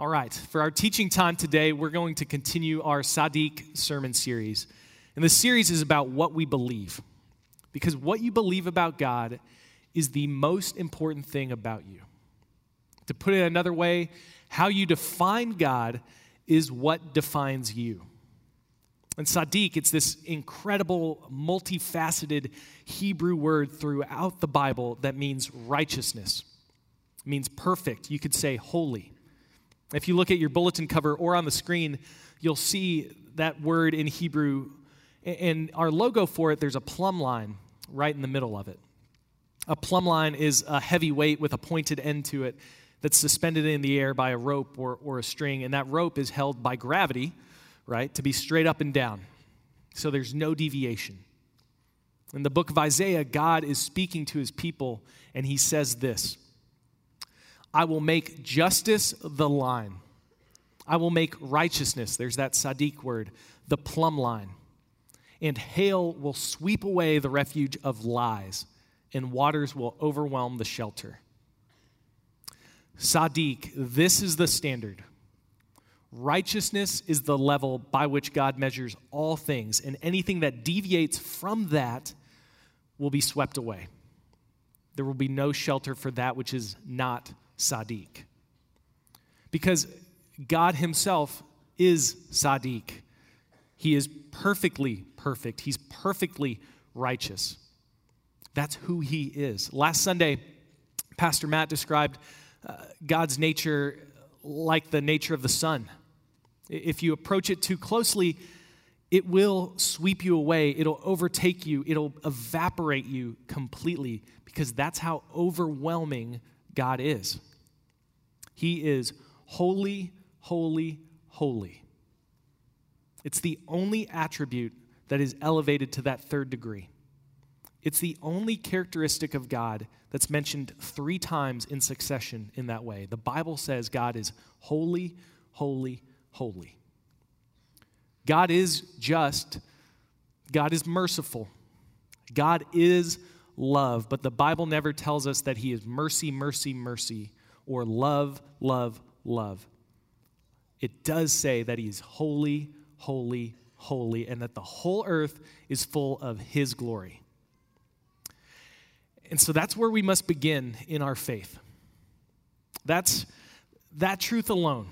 All right, for our teaching time today, we're going to continue our Sadiq sermon series. And the series is about what we believe. Because what you believe about God is the most important thing about you. To put it another way, how you define God is what defines you. And Sadiq, it's this incredible, multifaceted Hebrew word throughout the Bible that means righteousness. It means perfect. You could say holy. If you look at your bulletin cover or on the screen, you'll see that word in Hebrew. And our logo for it, there's a plumb line right in the middle of it. A plumb line is a heavy weight with a pointed end to it that's suspended in the air by a rope or, or a string, and that rope is held by gravity, right, to be straight up and down. So there's no deviation. In the book of Isaiah, God is speaking to his people, and he says this I will make justice the line. I will make righteousness, there's that Sadiq word, the plumb line. And hail will sweep away the refuge of lies, and waters will overwhelm the shelter. Sadiq, this is the standard. Righteousness is the level by which God measures all things, and anything that deviates from that will be swept away. There will be no shelter for that which is not Sadiq. Because God Himself is Sadiq. He is perfectly perfect, He's perfectly righteous. That's who He is. Last Sunday, Pastor Matt described uh, God's nature like the nature of the sun. If you approach it too closely, it will sweep you away, it'll overtake you, it'll evaporate you completely because that's how overwhelming God is. He is holy, holy, holy. It's the only attribute that is elevated to that third degree. It's the only characteristic of God that's mentioned three times in succession in that way. The Bible says God is holy, holy, holy. God is just, God is merciful, God is love, but the Bible never tells us that He is mercy, mercy, mercy or love, love, love. It does say that He's holy, holy, holy, and that the whole earth is full of His glory. And so that's where we must begin in our faith. That's that truth alone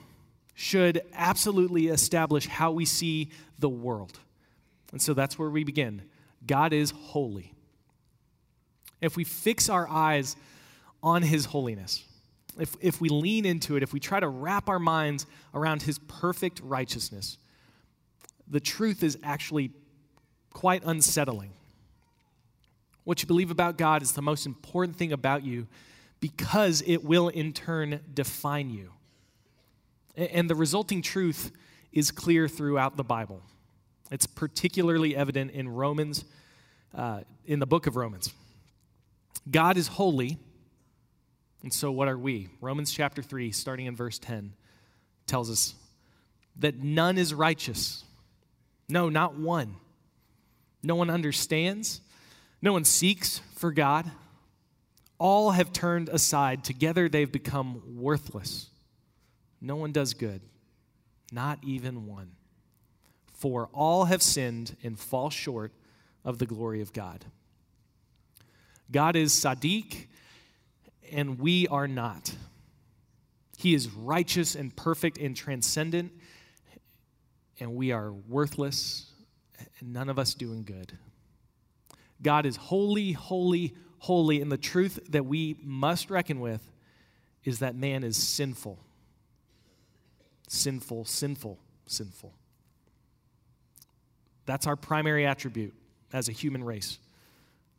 should absolutely establish how we see the world. And so that's where we begin. God is holy. If we fix our eyes on his holiness, if, if we lean into it, if we try to wrap our minds around his perfect righteousness, the truth is actually quite unsettling. What you believe about God is the most important thing about you because it will in turn define you. And the resulting truth is clear throughout the Bible. It's particularly evident in Romans, uh, in the book of Romans. God is holy, and so, what are we? Romans chapter 3, starting in verse 10, tells us that none is righteous. No, not one. No one understands. No one seeks for God. All have turned aside. Together they've become worthless. No one does good, not even one. For all have sinned and fall short of the glory of God. God is Sadiq and we are not. He is righteous and perfect and transcendent, and we are worthless, and none of us doing good. God is holy, holy, holy, and the truth that we must reckon with is that man is sinful. Sinful, sinful, sinful. That's our primary attribute as a human race.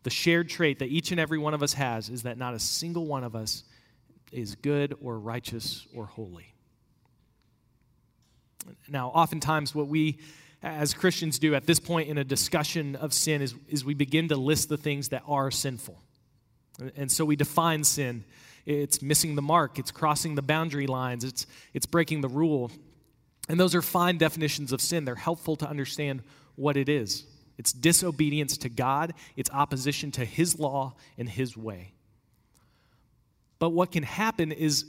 The shared trait that each and every one of us has is that not a single one of us is good or righteous or holy. Now, oftentimes, what we as Christians do at this point in a discussion of sin is, is we begin to list the things that are sinful. And so we define sin. It's missing the mark, it's crossing the boundary lines, it's, it's breaking the rule. And those are fine definitions of sin. They're helpful to understand what it is. It's disobedience to God, it's opposition to His law and His way. But what can happen is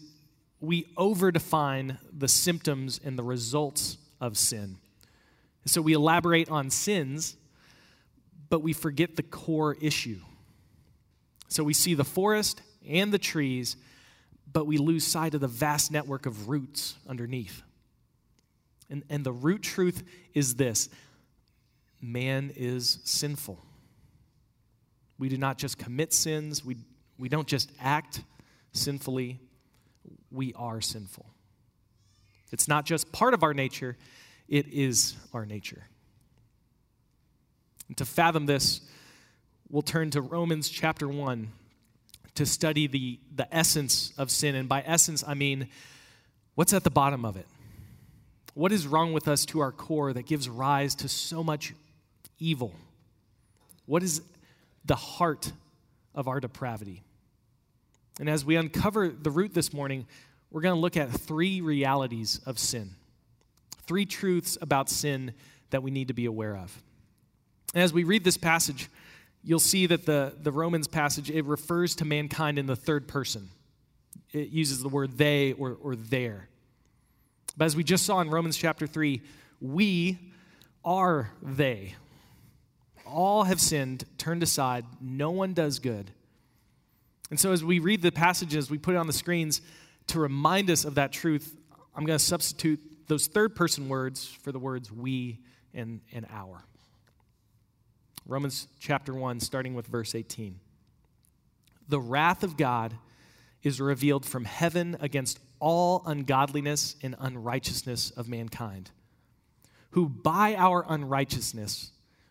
we overdefine the symptoms and the results of sin. So we elaborate on sins, but we forget the core issue. So we see the forest and the trees, but we lose sight of the vast network of roots underneath. And, and the root truth is this man is sinful. We do not just commit sins, we, we don't just act sinfully, we are sinful. It's not just part of our nature, it is our nature. And to fathom this, we'll turn to Romans chapter 1 to study the, the essence of sin. And by essence, I mean what's at the bottom of it? What is wrong with us to our core that gives rise to so much evil? What is the heart of our depravity? And as we uncover the root this morning, we're going to look at three realities of sin, three truths about sin that we need to be aware of. And as we read this passage, you'll see that the, the Romans passage, it refers to mankind in the third person. It uses the word they or, or their. But as we just saw in Romans chapter 3, we are they. All have sinned, turned aside, no one does good. And so as we read the passages, we put it on the screens to remind us of that truth. I'm going to substitute those third person words for the words we and, and our. Romans chapter 1, starting with verse 18. The wrath of God is revealed from heaven against all ungodliness and unrighteousness of mankind, who by our unrighteousness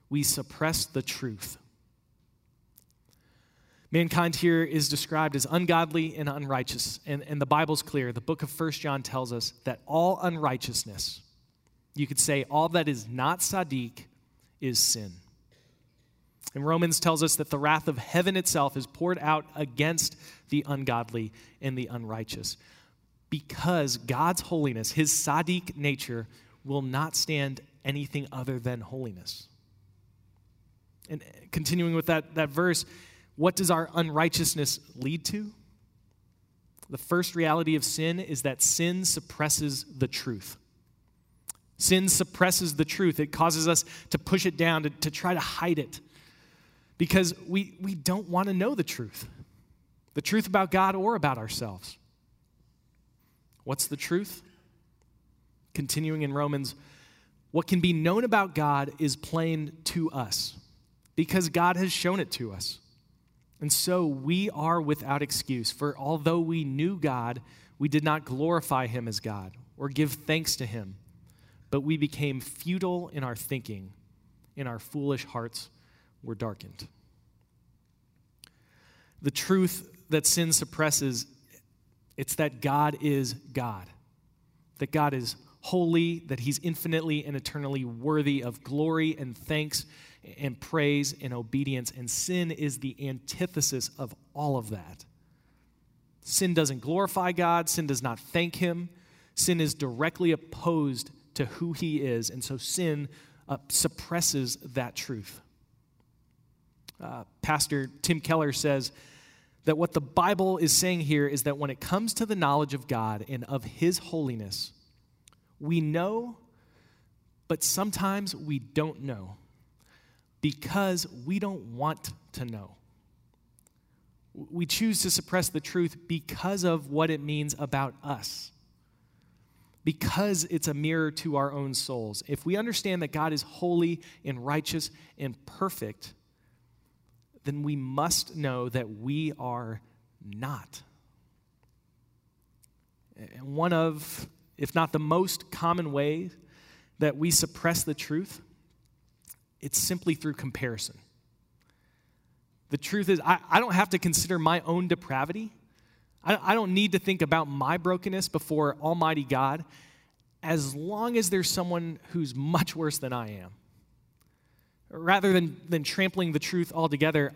we suppress the truth. Mankind here is described as ungodly and unrighteous. And, and the Bible's clear. The book of First John tells us that all unrighteousness, you could say all that is not Sadiq, is sin. And Romans tells us that the wrath of heaven itself is poured out against the ungodly and the unrighteous because God's holiness, his Sadiq nature, will not stand anything other than holiness. And uh, continuing with that, that verse, what does our unrighteousness lead to? The first reality of sin is that sin suppresses the truth. Sin suppresses the truth. It causes us to push it down, to, to try to hide it, because we, we don't want to know the truth the truth about God or about ourselves. What's the truth? Continuing in Romans, what can be known about God is plain to us because God has shown it to us. And so we are without excuse, for although we knew God, we did not glorify him as God or give thanks to him, but we became futile in our thinking, and our foolish hearts were darkened. The truth that sin suppresses, it's that God is God, that God is holy, that he's infinitely and eternally worthy of glory and thanks and praise and obedience. And sin is the antithesis of all of that. Sin doesn't glorify God, sin does not thank Him. Sin is directly opposed to who He is, and so sin uh, suppresses that truth. Uh, Pastor Tim Keller says that what the Bible is saying here is that when it comes to the knowledge of God and of His holiness, we know, but sometimes we don't know because we don't want to know. We choose to suppress the truth because of what it means about us, because it's a mirror to our own souls. If we understand that God is holy and righteous and perfect, then we must know that we are not. One of, if not the most common way that we suppress the truth it's simply through comparison. The truth is, I, I don't have to consider my own depravity. I, I don't need to think about my brokenness before Almighty God as long as there's someone who's much worse than I am. Rather than, than trampling the truth altogether,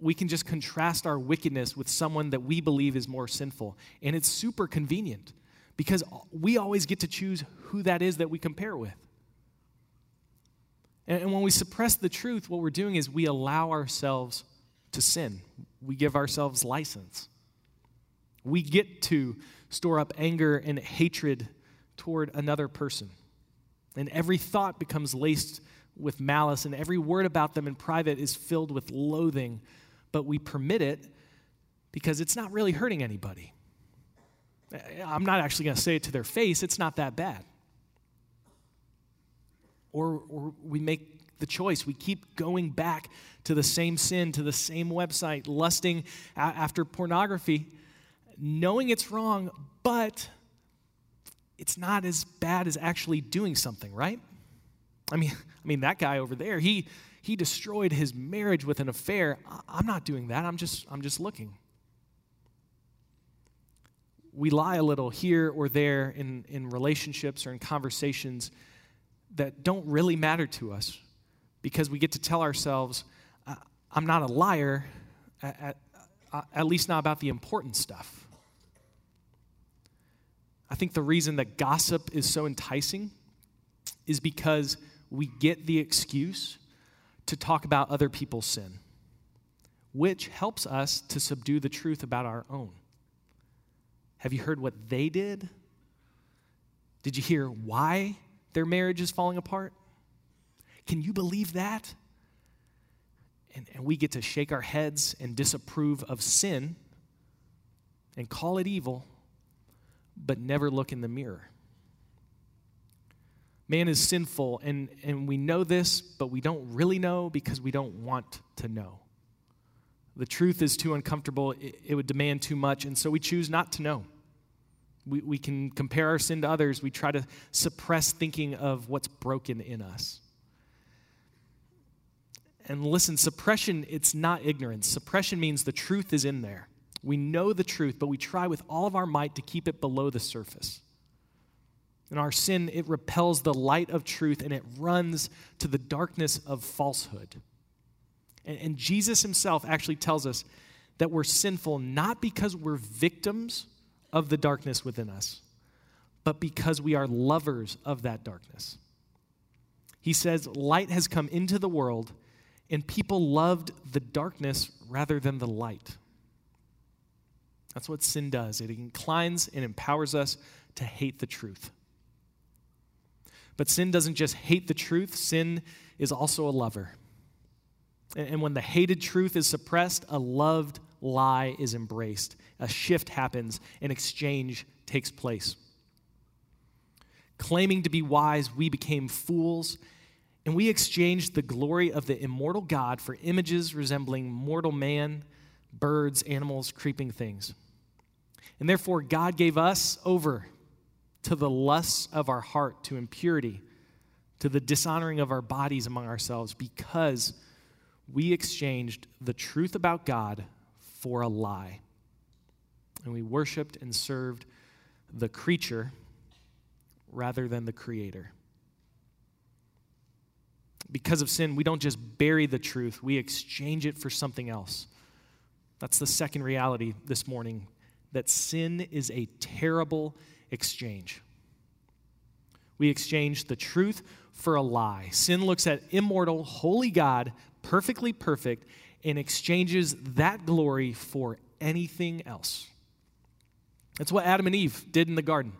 we can just contrast our wickedness with someone that we believe is more sinful. And it's super convenient because we always get to choose who that is that we compare with. And when we suppress the truth, what we're doing is we allow ourselves to sin. We give ourselves license. We get to store up anger and hatred toward another person. And every thought becomes laced with malice, and every word about them in private is filled with loathing. But we permit it because it's not really hurting anybody. I'm not actually going to say it to their face, it's not that bad. Or, or we make the choice. We keep going back to the same sin, to the same website, lusting after pornography, knowing it's wrong, but it's not as bad as actually doing something, right? I mean, I mean that guy over there, he he destroyed his marriage with an affair. I'm not doing that. I'm just I'm just looking. We lie a little here or there in, in relationships or in conversations that don't really matter to us because we get to tell ourselves, I'm not a liar, at, at, least not about the important stuff. I think the reason that gossip is so enticing is because we get the excuse to talk about other people's sin, which helps us to subdue the truth about our own. Have you heard what they did? Did you hear why their marriage is falling apart? Can you believe that? And, and we get to shake our heads and disapprove of sin and call it evil, but never look in the mirror. Man is sinful, and, and we know this, but we don't really know because we don't want to know. The truth is too uncomfortable, it, it would demand too much, and so we choose not to know. We, we can compare our sin to others. We try to suppress thinking of what's broken in us. And listen, suppression, it's not ignorance. Suppression means the truth is in there. We know the truth, but we try with all of our might to keep it below the surface. And our sin, it repels the light of truth and it runs to the darkness of falsehood. And, and Jesus himself actually tells us that we're sinful not because we're victims of the darkness within us, but because we are lovers of that darkness. He says, Light has come into the world, and people loved the darkness rather than the light. That's what sin does. It inclines and empowers us to hate the truth. But sin doesn't just hate the truth, sin is also a lover. And when the hated truth is suppressed, a loved lie is embraced. A shift happens, an exchange takes place. Claiming to be wise, we became fools, and we exchanged the glory of the immortal God for images resembling mortal man, birds, animals, creeping things. And therefore, God gave us over to the lusts of our heart, to impurity, to the dishonoring of our bodies among ourselves, because we exchanged the truth about God for a lie. And we worshiped and served the creature rather than the creator. Because of sin, we don't just bury the truth, we exchange it for something else. That's the second reality this morning that sin is a terrible exchange. We exchange the truth for a lie. Sin looks at immortal, holy God, perfectly perfect, and exchanges that glory for anything else. That's what Adam and Eve did in the garden.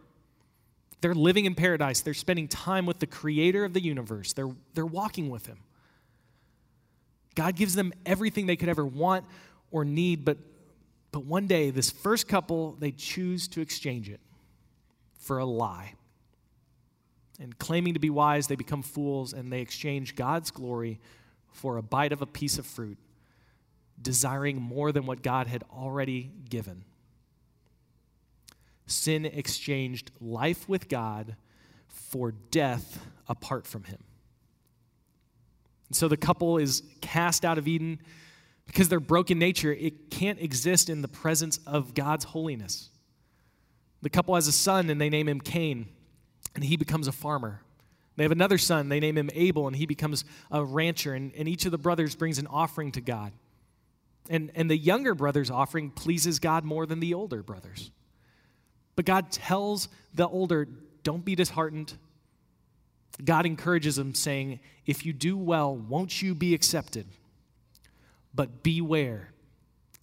They're living in paradise. They're spending time with the creator of the universe. They're, they're walking with him. God gives them everything they could ever want or need, but, but one day, this first couple, they choose to exchange it for a lie. And claiming to be wise, they become fools and they exchange God's glory for a bite of a piece of fruit desiring more than what God had already given. Sin exchanged life with God for death apart from Him. And so the couple is cast out of Eden because their broken nature, it can't exist in the presence of God's holiness. The couple has a son and they name him Cain, and he becomes a farmer. They have another son, they name him Abel, and he becomes a rancher, and, and each of the brothers brings an offering to God. And, and the younger brother's offering pleases God more than the older brother's. But God tells the older, don't be disheartened. God encourages him, saying, If you do well, won't you be accepted? But beware,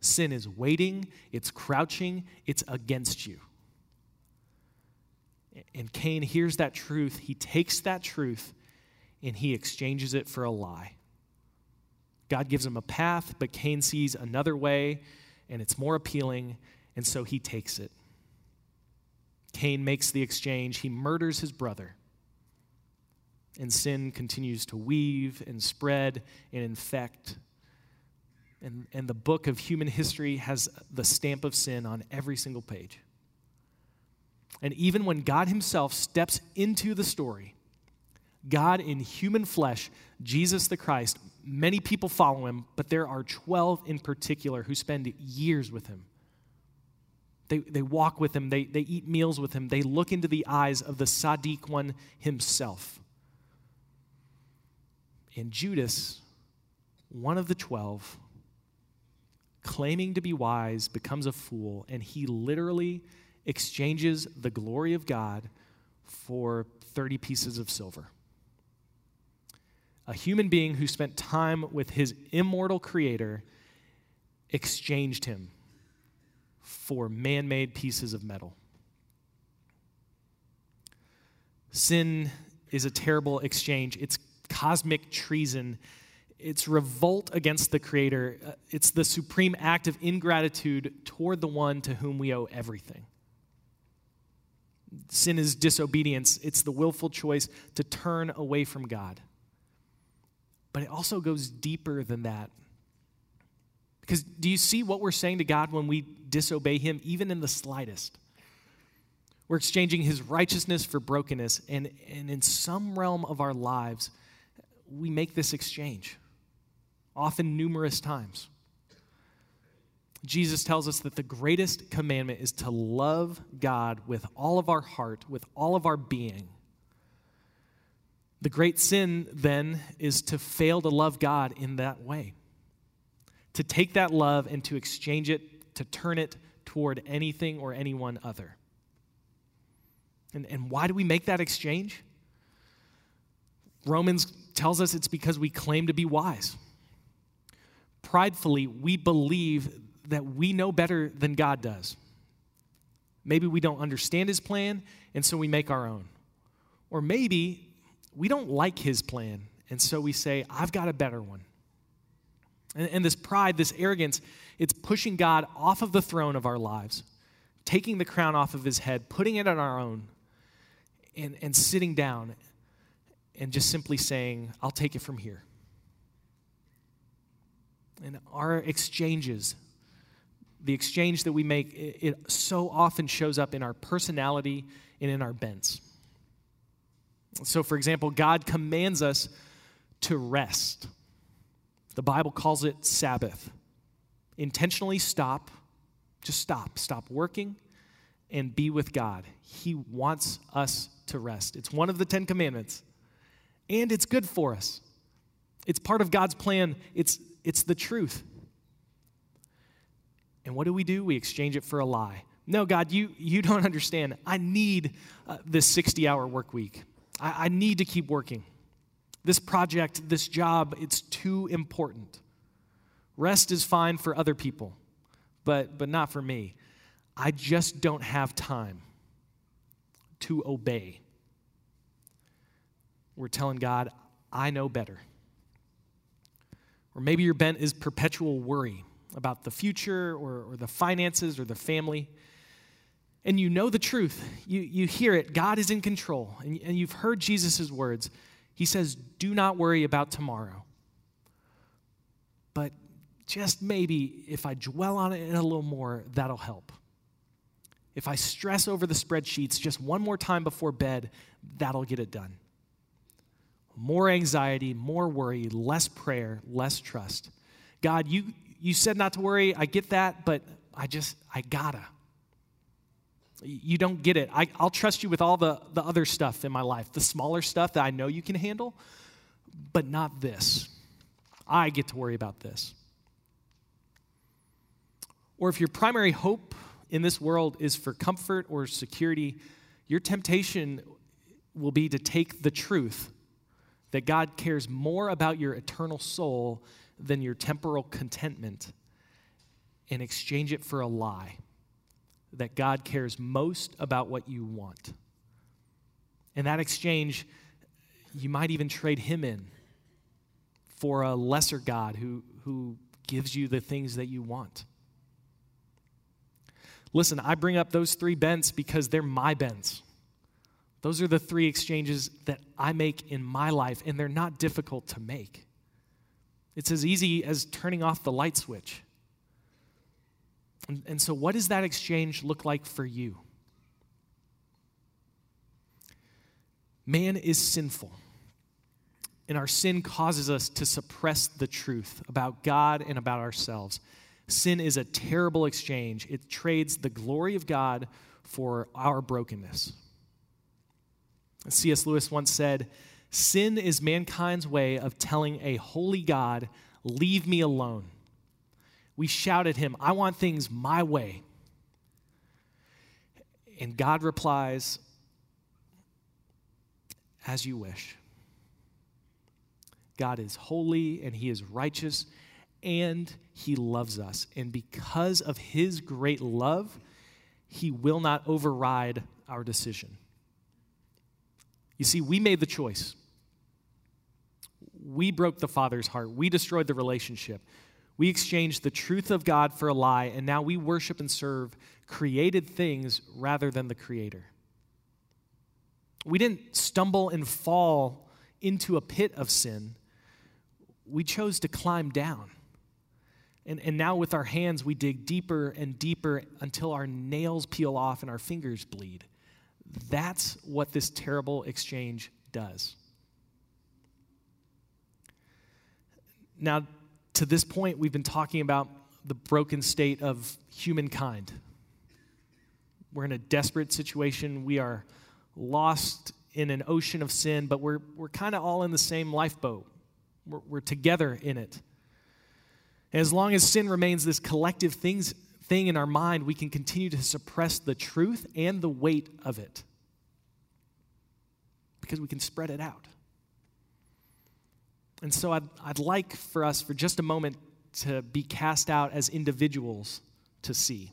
Sin is waiting, it's crouching, it's against you. And Cain hears that truth. He takes that truth and he exchanges it for a lie. God gives him a path, but Cain sees another way and it's more appealing, and so he takes it. Cain makes the exchange, he murders his brother. And sin continues to weave and spread and infect. And, and the book of human history has the stamp of sin on every single page. And even when God Himself steps into the story, God in human flesh, Jesus the Christ, many people follow him, but there are 12 in particular who spend years with him. They, they walk with him, they, they eat meals with him, they look into the eyes of the Sadiq one himself. And Judas, one of the 12, claiming to be wise, becomes a fool, and he literally exchanges the glory of God for 30 pieces of silver. A human being who spent time with his immortal creator exchanged him for man made pieces of metal. Sin is a terrible exchange. It's cosmic treason. It's revolt against the Creator. Uh, it's the supreme act of ingratitude toward the one to whom we owe everything. Sin is disobedience, it's the willful choice to turn away from God. But it also goes deeper than that. Because do you see what we're saying to God when we disobey Him, even in the slightest? We're exchanging His righteousness for brokenness. And, and in some realm of our lives, we make this exchange, often numerous times. Jesus tells us that the greatest commandment is to love God with all of our heart, with all of our being. The great sin, then, is to fail to love God in that way. To take that love and to exchange it, to turn it toward anything or anyone other. And, and why do we make that exchange? Romans tells us it's because we claim to be wise. Pridefully, we believe that we know better than God does. Maybe we don't understand his plan, and so we make our own. Or maybe we don't like his plan, and so we say, I've got a better one. And, and this pride, this arrogance, it's pushing God off of the throne of our lives, taking the crown off of his head, putting it on our own, and, and sitting down and just simply saying, I'll take it from here. And our exchanges, the exchange that we make, it, it so often shows up in our personality and in our bents. So, for example, God commands us to rest. The Bible calls it Sabbath. Intentionally stop, just stop. Stop working and be with God. He wants us to rest. It's one of the Ten Commandments and it's good for us. It's part of God's plan, it's, it's the truth. And what do we do? We exchange it for a lie. No, God, you, you don't understand. I need uh, this 60 hour work week. I, I need to keep working. This project, this job, it's too important. Rest is fine for other people, but, but not for me. I just don't have time to obey. We're telling God, I know better. Or maybe your bent is perpetual worry about the future or, or the finances or the family. And you know the truth. You, you hear it. God is in control. And, and you've heard Jesus' words. He says, Do not worry about tomorrow. But just maybe if I dwell on it a little more, that'll help. If I stress over the spreadsheets just one more time before bed, that'll get it done more anxiety, more worry, less prayer, less trust. God, you, you said not to worry. I get that, but I just, I gotta. You don't get it. I, will trust you with all the, the other stuff in my life, the smaller stuff that I know you can handle, but not this. I get to worry about this. Or if your primary hope in this world is for comfort or security, your temptation will be to take the truth that God cares more about your eternal soul than your temporal contentment. and exchange it for a lie that God cares most about what you want. In that exchange, you might even trade him in for a lesser God who, who gives you the things that you want. Listen, I bring up those three bents because they're my bents. Those are the three exchanges that I make in my life, and they're not difficult to make. It's as easy as turning off the light switch. And, and so, what does that exchange look like for you? Man is sinful, and our sin causes us to suppress the truth about God and about ourselves. Sin is a terrible exchange, it trades the glory of God for our brokenness. C.S. Lewis once said, Sin is mankind's way of telling a holy God, Leave me alone. We shout at him, I want things my way. And God replies, As you wish. God is holy and he is righteous and he loves us. And because of his great love, he will not override our decision. You see, we made the choice. We broke the Father's heart. We destroyed the relationship. We exchanged the truth of God for a lie, and now we worship and serve created things rather than the Creator. We didn't stumble and fall into a pit of sin, we chose to climb down. And, and now, with our hands, we dig deeper and deeper until our nails peel off and our fingers bleed. That's what this terrible exchange does. Now, to this point, we've been talking about the broken state of humankind. We're in a desperate situation. We are lost in an ocean of sin, but we're, we're kind of all in the same lifeboat. We're, we're together in it. As long as sin remains this collective things, thing in our mind, we can continue to suppress the truth and the weight of it because we can spread it out. And so I'd, I'd like for us, for just a moment, to be cast out as individuals to see.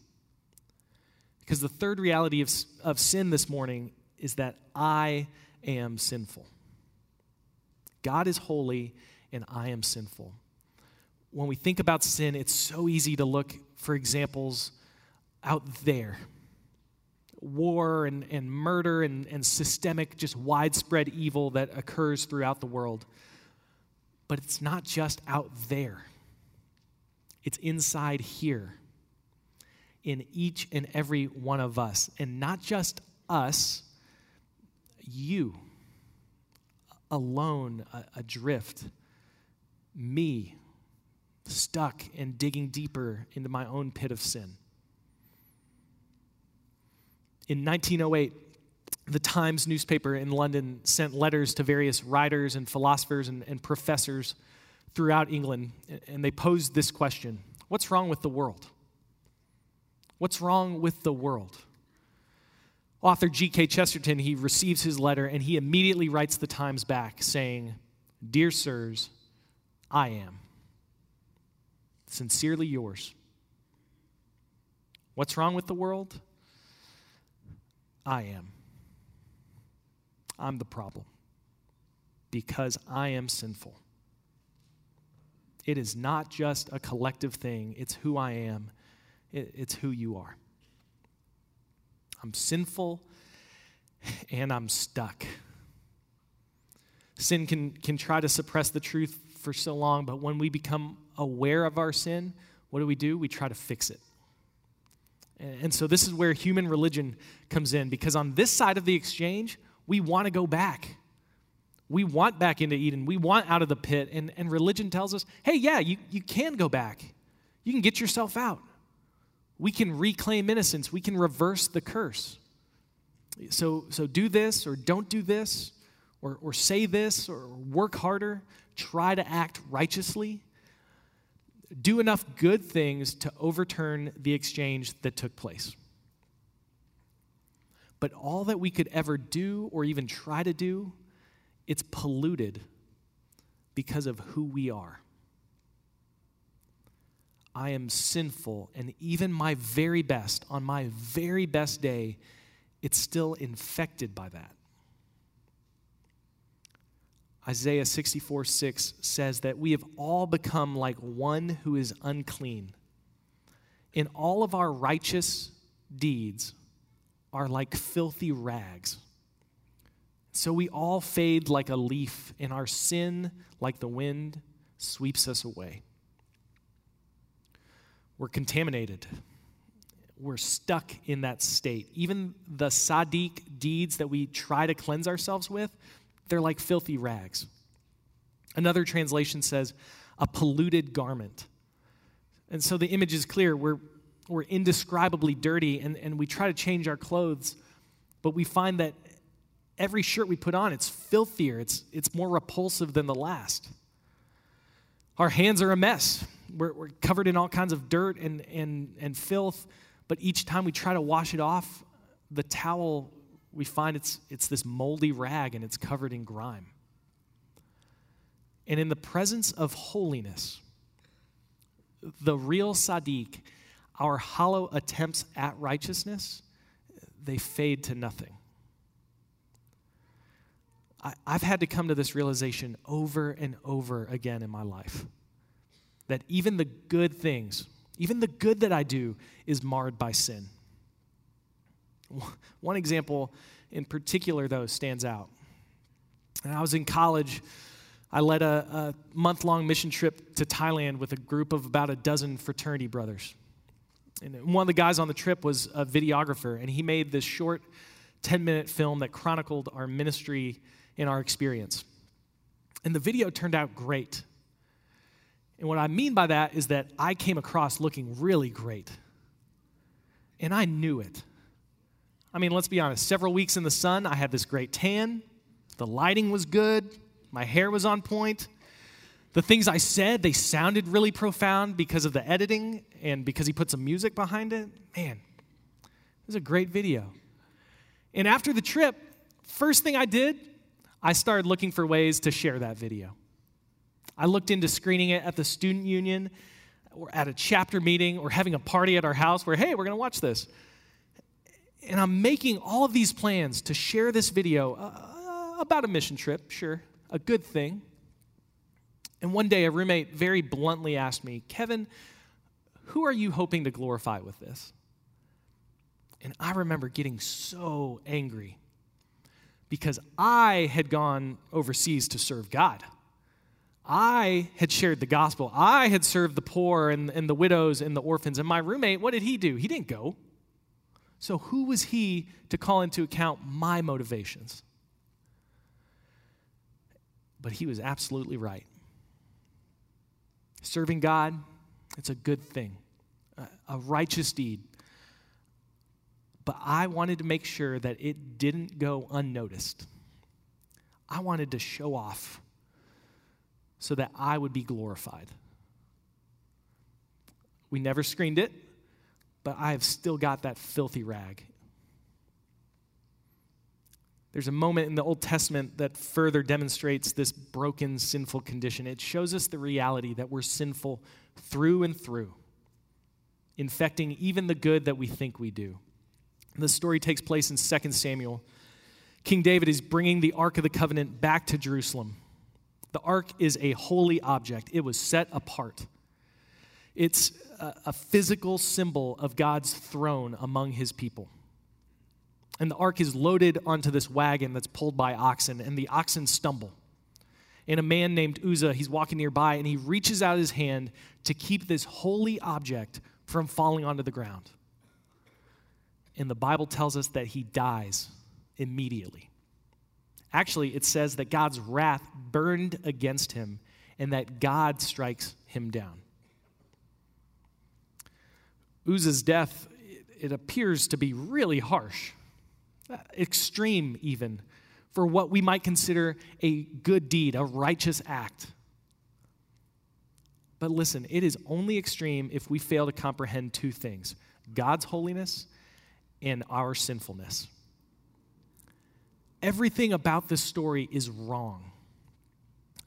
Because the third reality of, of sin this morning is that I am sinful. God is holy and I am sinful. When we think about sin, it's so easy to look for examples out there war and, and murder and, and systemic, just widespread evil that occurs throughout the world. But it's not just out there, it's inside here in each and every one of us. And not just us, you alone, adrift, me stuck and digging deeper into my own pit of sin. In 1908, the Times newspaper in London sent letters to various writers and philosophers and, and professors throughout England, and they posed this question What's wrong with the world? What's wrong with the world? Author G.K. Chesterton, he receives his letter and he immediately writes the Times back saying, Dear sirs, I am. Sincerely yours. What's wrong with the world? I am. I'm the problem because I am sinful. It is not just a collective thing, it's who I am, it's who you are. I'm sinful and I'm stuck. Sin can, can try to suppress the truth for so long, but when we become aware of our sin, what do we do? We try to fix it. And so this is where human religion comes in because on this side of the exchange, we want to go back. We want back into Eden. We want out of the pit. And, and religion tells us hey, yeah, you, you can go back. You can get yourself out. We can reclaim innocence. We can reverse the curse. So, so do this or don't do this or, or say this or work harder. Try to act righteously do enough good things to overturn the exchange that took place. But all that we could ever do or even try to do, it's polluted because of who we are. I am sinful, and even my very best, on my very best day, it's still infected by that. Isaiah 64 6 says that we have all become like one who is unclean. In all of our righteous deeds are like filthy rags. So we all fade like a leaf, and our sin, like the wind, sweeps us away. We're contaminated. We're stuck in that state. Even the Sadiq deeds that we try to cleanse ourselves with, they're like filthy rags. Another translation says, a polluted garment. And so the image is clear. We're, we're indescribably dirty, and, and we try to change our clothes, but we find that every shirt we put on, it's filthier, it's, it's more repulsive than the last. Our hands are a mess. We're, we're covered in all kinds of dirt and, and, and filth, but each time we try to wash it off, the towel, we find it's, it's this moldy rag and it's covered in grime. And in the presence of holiness, the real Sadiq, our hollow attempts at righteousness, they fade to nothing. I, I've had to come to this realization over and over again in my life that even the good things, even the good that I do, is marred by sin. One example in particular, though, stands out. And I was in college. I led a, a month long mission trip to Thailand with a group of about a dozen fraternity brothers. And one of the guys on the trip was a videographer, and he made this short 10 minute film that chronicled our ministry and our experience. And the video turned out great. And what I mean by that is that I came across looking really great. And I knew it. I mean, let's be honest, several weeks in the sun, I had this great tan, the lighting was good, my hair was on point. The things I said, they sounded really profound because of the editing and because he put some music behind it. Man, it was a great video. And after the trip, first thing I did, I started looking for ways to share that video. I looked into screening it at the student union or at a chapter meeting or having a party at our house where, hey, we're going to watch this. And I'm making all of these plans to share this video uh, about a mission trip, sure, a good thing. And one day, a roommate very bluntly asked me, Kevin, who are you hoping to glorify with this? And I remember getting so angry because I had gone overseas to serve God. I had shared the gospel. I had served the poor and, and the widows and the orphans. And my roommate, what did he do? He didn't go. So, who was he to call into account my motivations? But he was absolutely right. Serving God, it's a good thing, a righteous deed. But I wanted to make sure that it didn't go unnoticed. I wanted to show off so that I would be glorified. We never screened it, but I have still got that filthy rag. There's a moment in the Old Testament that further demonstrates this broken, sinful condition. It shows us the reality that we're sinful through and through, infecting even the good that we think we do. The story takes place in 2 Samuel. King David is bringing the Ark of the Covenant back to Jerusalem. The ark is a holy object, it was set apart. It's a, a physical symbol of God's throne among his people. And the ark is loaded onto this wagon that's pulled by oxen, and the oxen stumble. And a man named Uzzah, he's walking nearby, and he reaches out his hand to keep this holy object from falling onto the ground. And the Bible tells us that he dies immediately. Actually, it says that God's wrath burned against him and that God strikes him down. Uzzah's death, it appears to be really harsh, Uh, extreme even, for what we might consider a good deed, a righteous act. But listen, it is only extreme if we fail to comprehend two things God's holiness and our sinfulness. Everything about this story is wrong.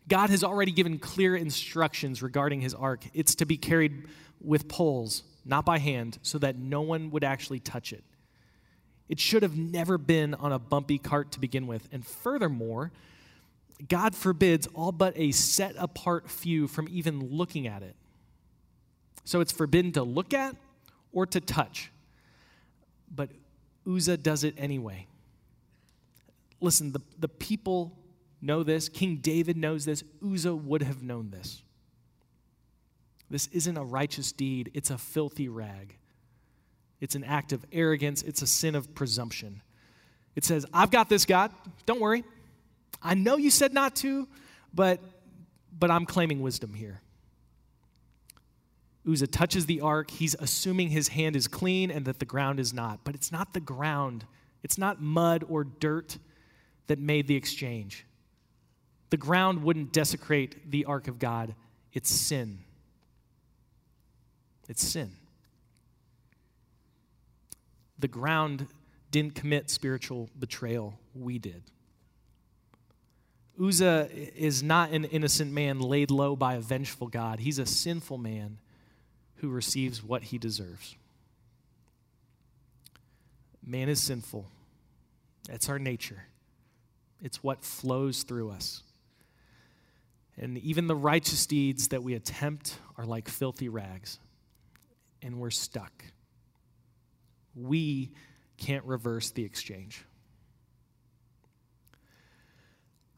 God has already given clear instructions regarding his ark. It's to be carried with poles, not by hand, so that no one would actually touch it. It should have never been on a bumpy cart to begin with. And furthermore, God forbids all but a set apart few from even looking at it. So it's forbidden to look at or to touch. But Uzzah does it anyway. Listen, the, the people know this. King David knows this. Uzzah would have known this. This isn't a righteous deed, it's a filthy rag. It's an act of arrogance, it's a sin of presumption. It says, I've got this, God. Don't worry. I know you said not to, but, but I'm claiming wisdom here. Uzzah touches the ark. He's assuming his hand is clean and that the ground is not. But it's not the ground, it's not mud or dirt that made the exchange. The ground wouldn't desecrate the ark of God, it's sin. It's sin. The ground didn't commit spiritual betrayal, we did. Uzzah is not an innocent man laid low by a vengeful God. He's a sinful man who receives what he deserves. Man is sinful. That's our nature, it's what flows through us. And even the righteous deeds that we attempt are like filthy rags, and we're stuck. We can't reverse the exchange.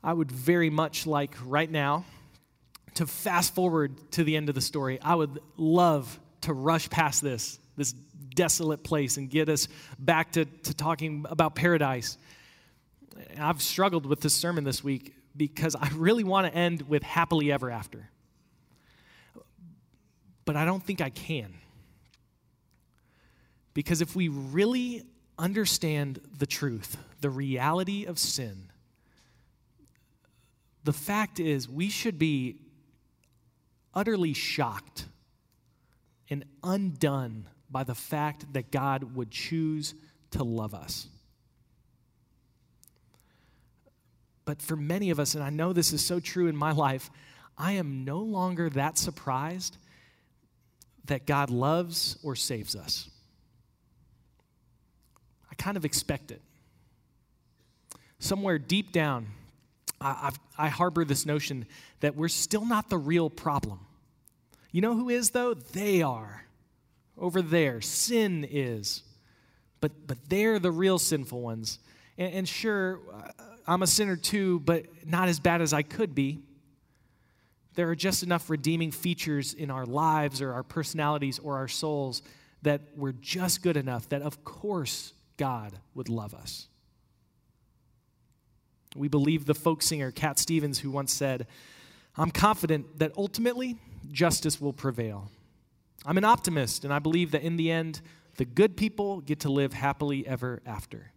I would very much like right now to fast forward to the end of the story. I would love to rush past this, this desolate place, and get us back to, to talking about paradise. I've struggled with this sermon this week because I really want to end with happily ever after. But I don't think I can. Because if we really understand the truth, the reality of sin, the fact is, we should be utterly shocked and undone by the fact that God would choose to love us. But for many of us, and I know this is so true in my life, I am no longer that surprised that God loves or saves us. I kind of expect it. Somewhere deep down, I, I, harbor this notion that we're still not the real problem. You know who is, though? They are. Over there, sin is. But, but they're the real sinful ones. And, and sure, uh, I'm a sinner too, but not as bad as I could be. There are just enough redeeming features in our lives or our personalities or our souls that we're just good enough that, of course, God would love us. We believe the folk singer Cat Stevens, who once said, I'm confident that ultimately justice will prevail. I'm an optimist, and I believe that in the end, the good people get to live happily ever after.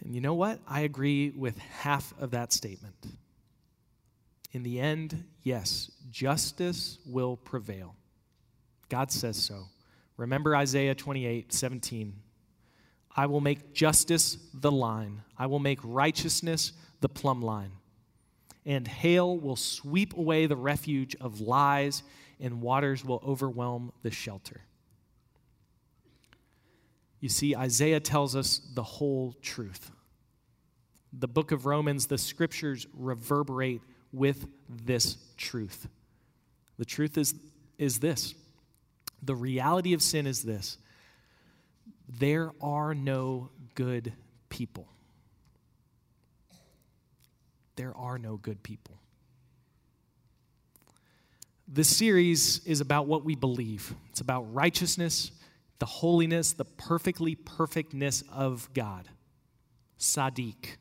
And you know what? I agree with half of that statement. In the end, yes, justice will prevail. God says so. Remember Isaiah 28 17. I will make justice the line, I will make righteousness the plumb line. And hail will sweep away the refuge of lies, and waters will overwhelm the shelter. You see, Isaiah tells us the whole truth. The book of Romans, the scriptures reverberate with this truth. The truth is, is this the reality of sin is this there are no good people. There are no good people. This series is about what we believe. It's about righteousness, the holiness, the perfectly perfectness of God. Sadiq.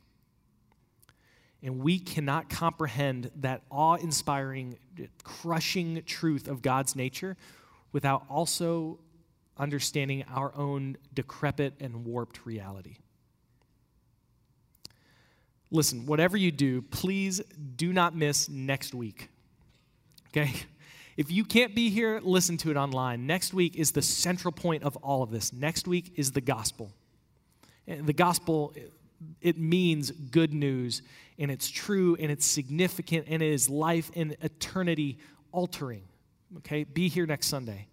And we cannot comprehend that awe inspiring, crushing truth of God's nature without also understanding our own decrepit and warped reality. Listen, whatever you do, please do not miss next week. Okay? If you can't be here, listen to it online. Next week is the central point of all of this. Next week is the gospel. And the gospel, it means good news, and it's true, and it's significant, and it is life and eternity altering. Okay? Be here next Sunday.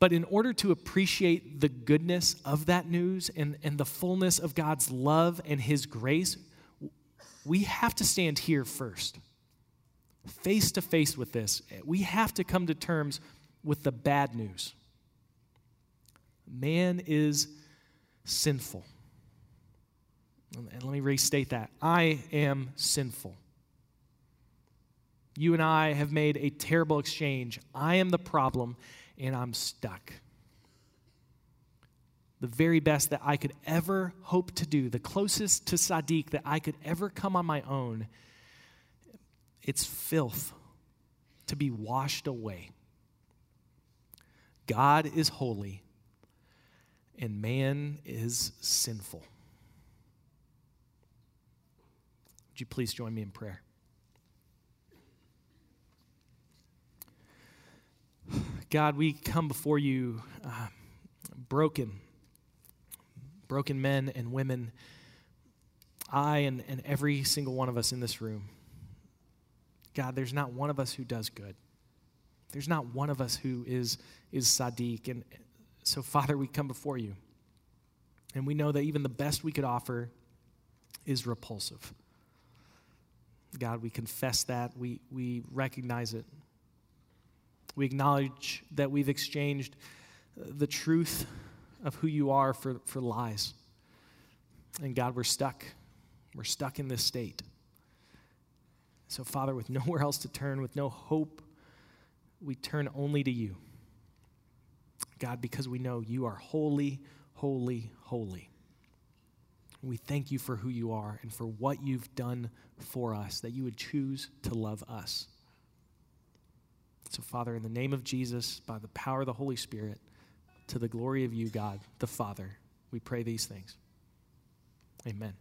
But in order to appreciate the goodness of that news and, and the fullness of God's love and His grace, we have to stand here first, face to face with this. We have to come to terms with the bad news. Man is sinful. And let me restate that. I am sinful. You and I have made a terrible exchange. I am the problem, and I'm stuck. The very best that I could ever hope to do, the closest to Sadiq that I could ever come on my own, it's filth to be washed away. God is holy, and man is sinful. Would you please join me in prayer? God, we come before you uh, broken, broken men and women, I and, and every single one of us in this room. God, there's not one of us who does good. There's not one of us who is, is Sadiq. And so, Father, we come before you. And we know that even the best we could offer is repulsive. God, we confess that. We, we recognize it. We acknowledge that we've exchanged uh, the truth of who you are for, for lies. And God, we're stuck. We're stuck in this state. So, Father, with nowhere else to turn, with no hope, we turn only to you. God, because we know you are holy, holy, holy. We thank you for who you are and for what you've done for us, that you would choose to love us. So, Father, in the name of Jesus, by the power of the Holy Spirit, to the glory of you, God, the Father, we pray these things. Amen.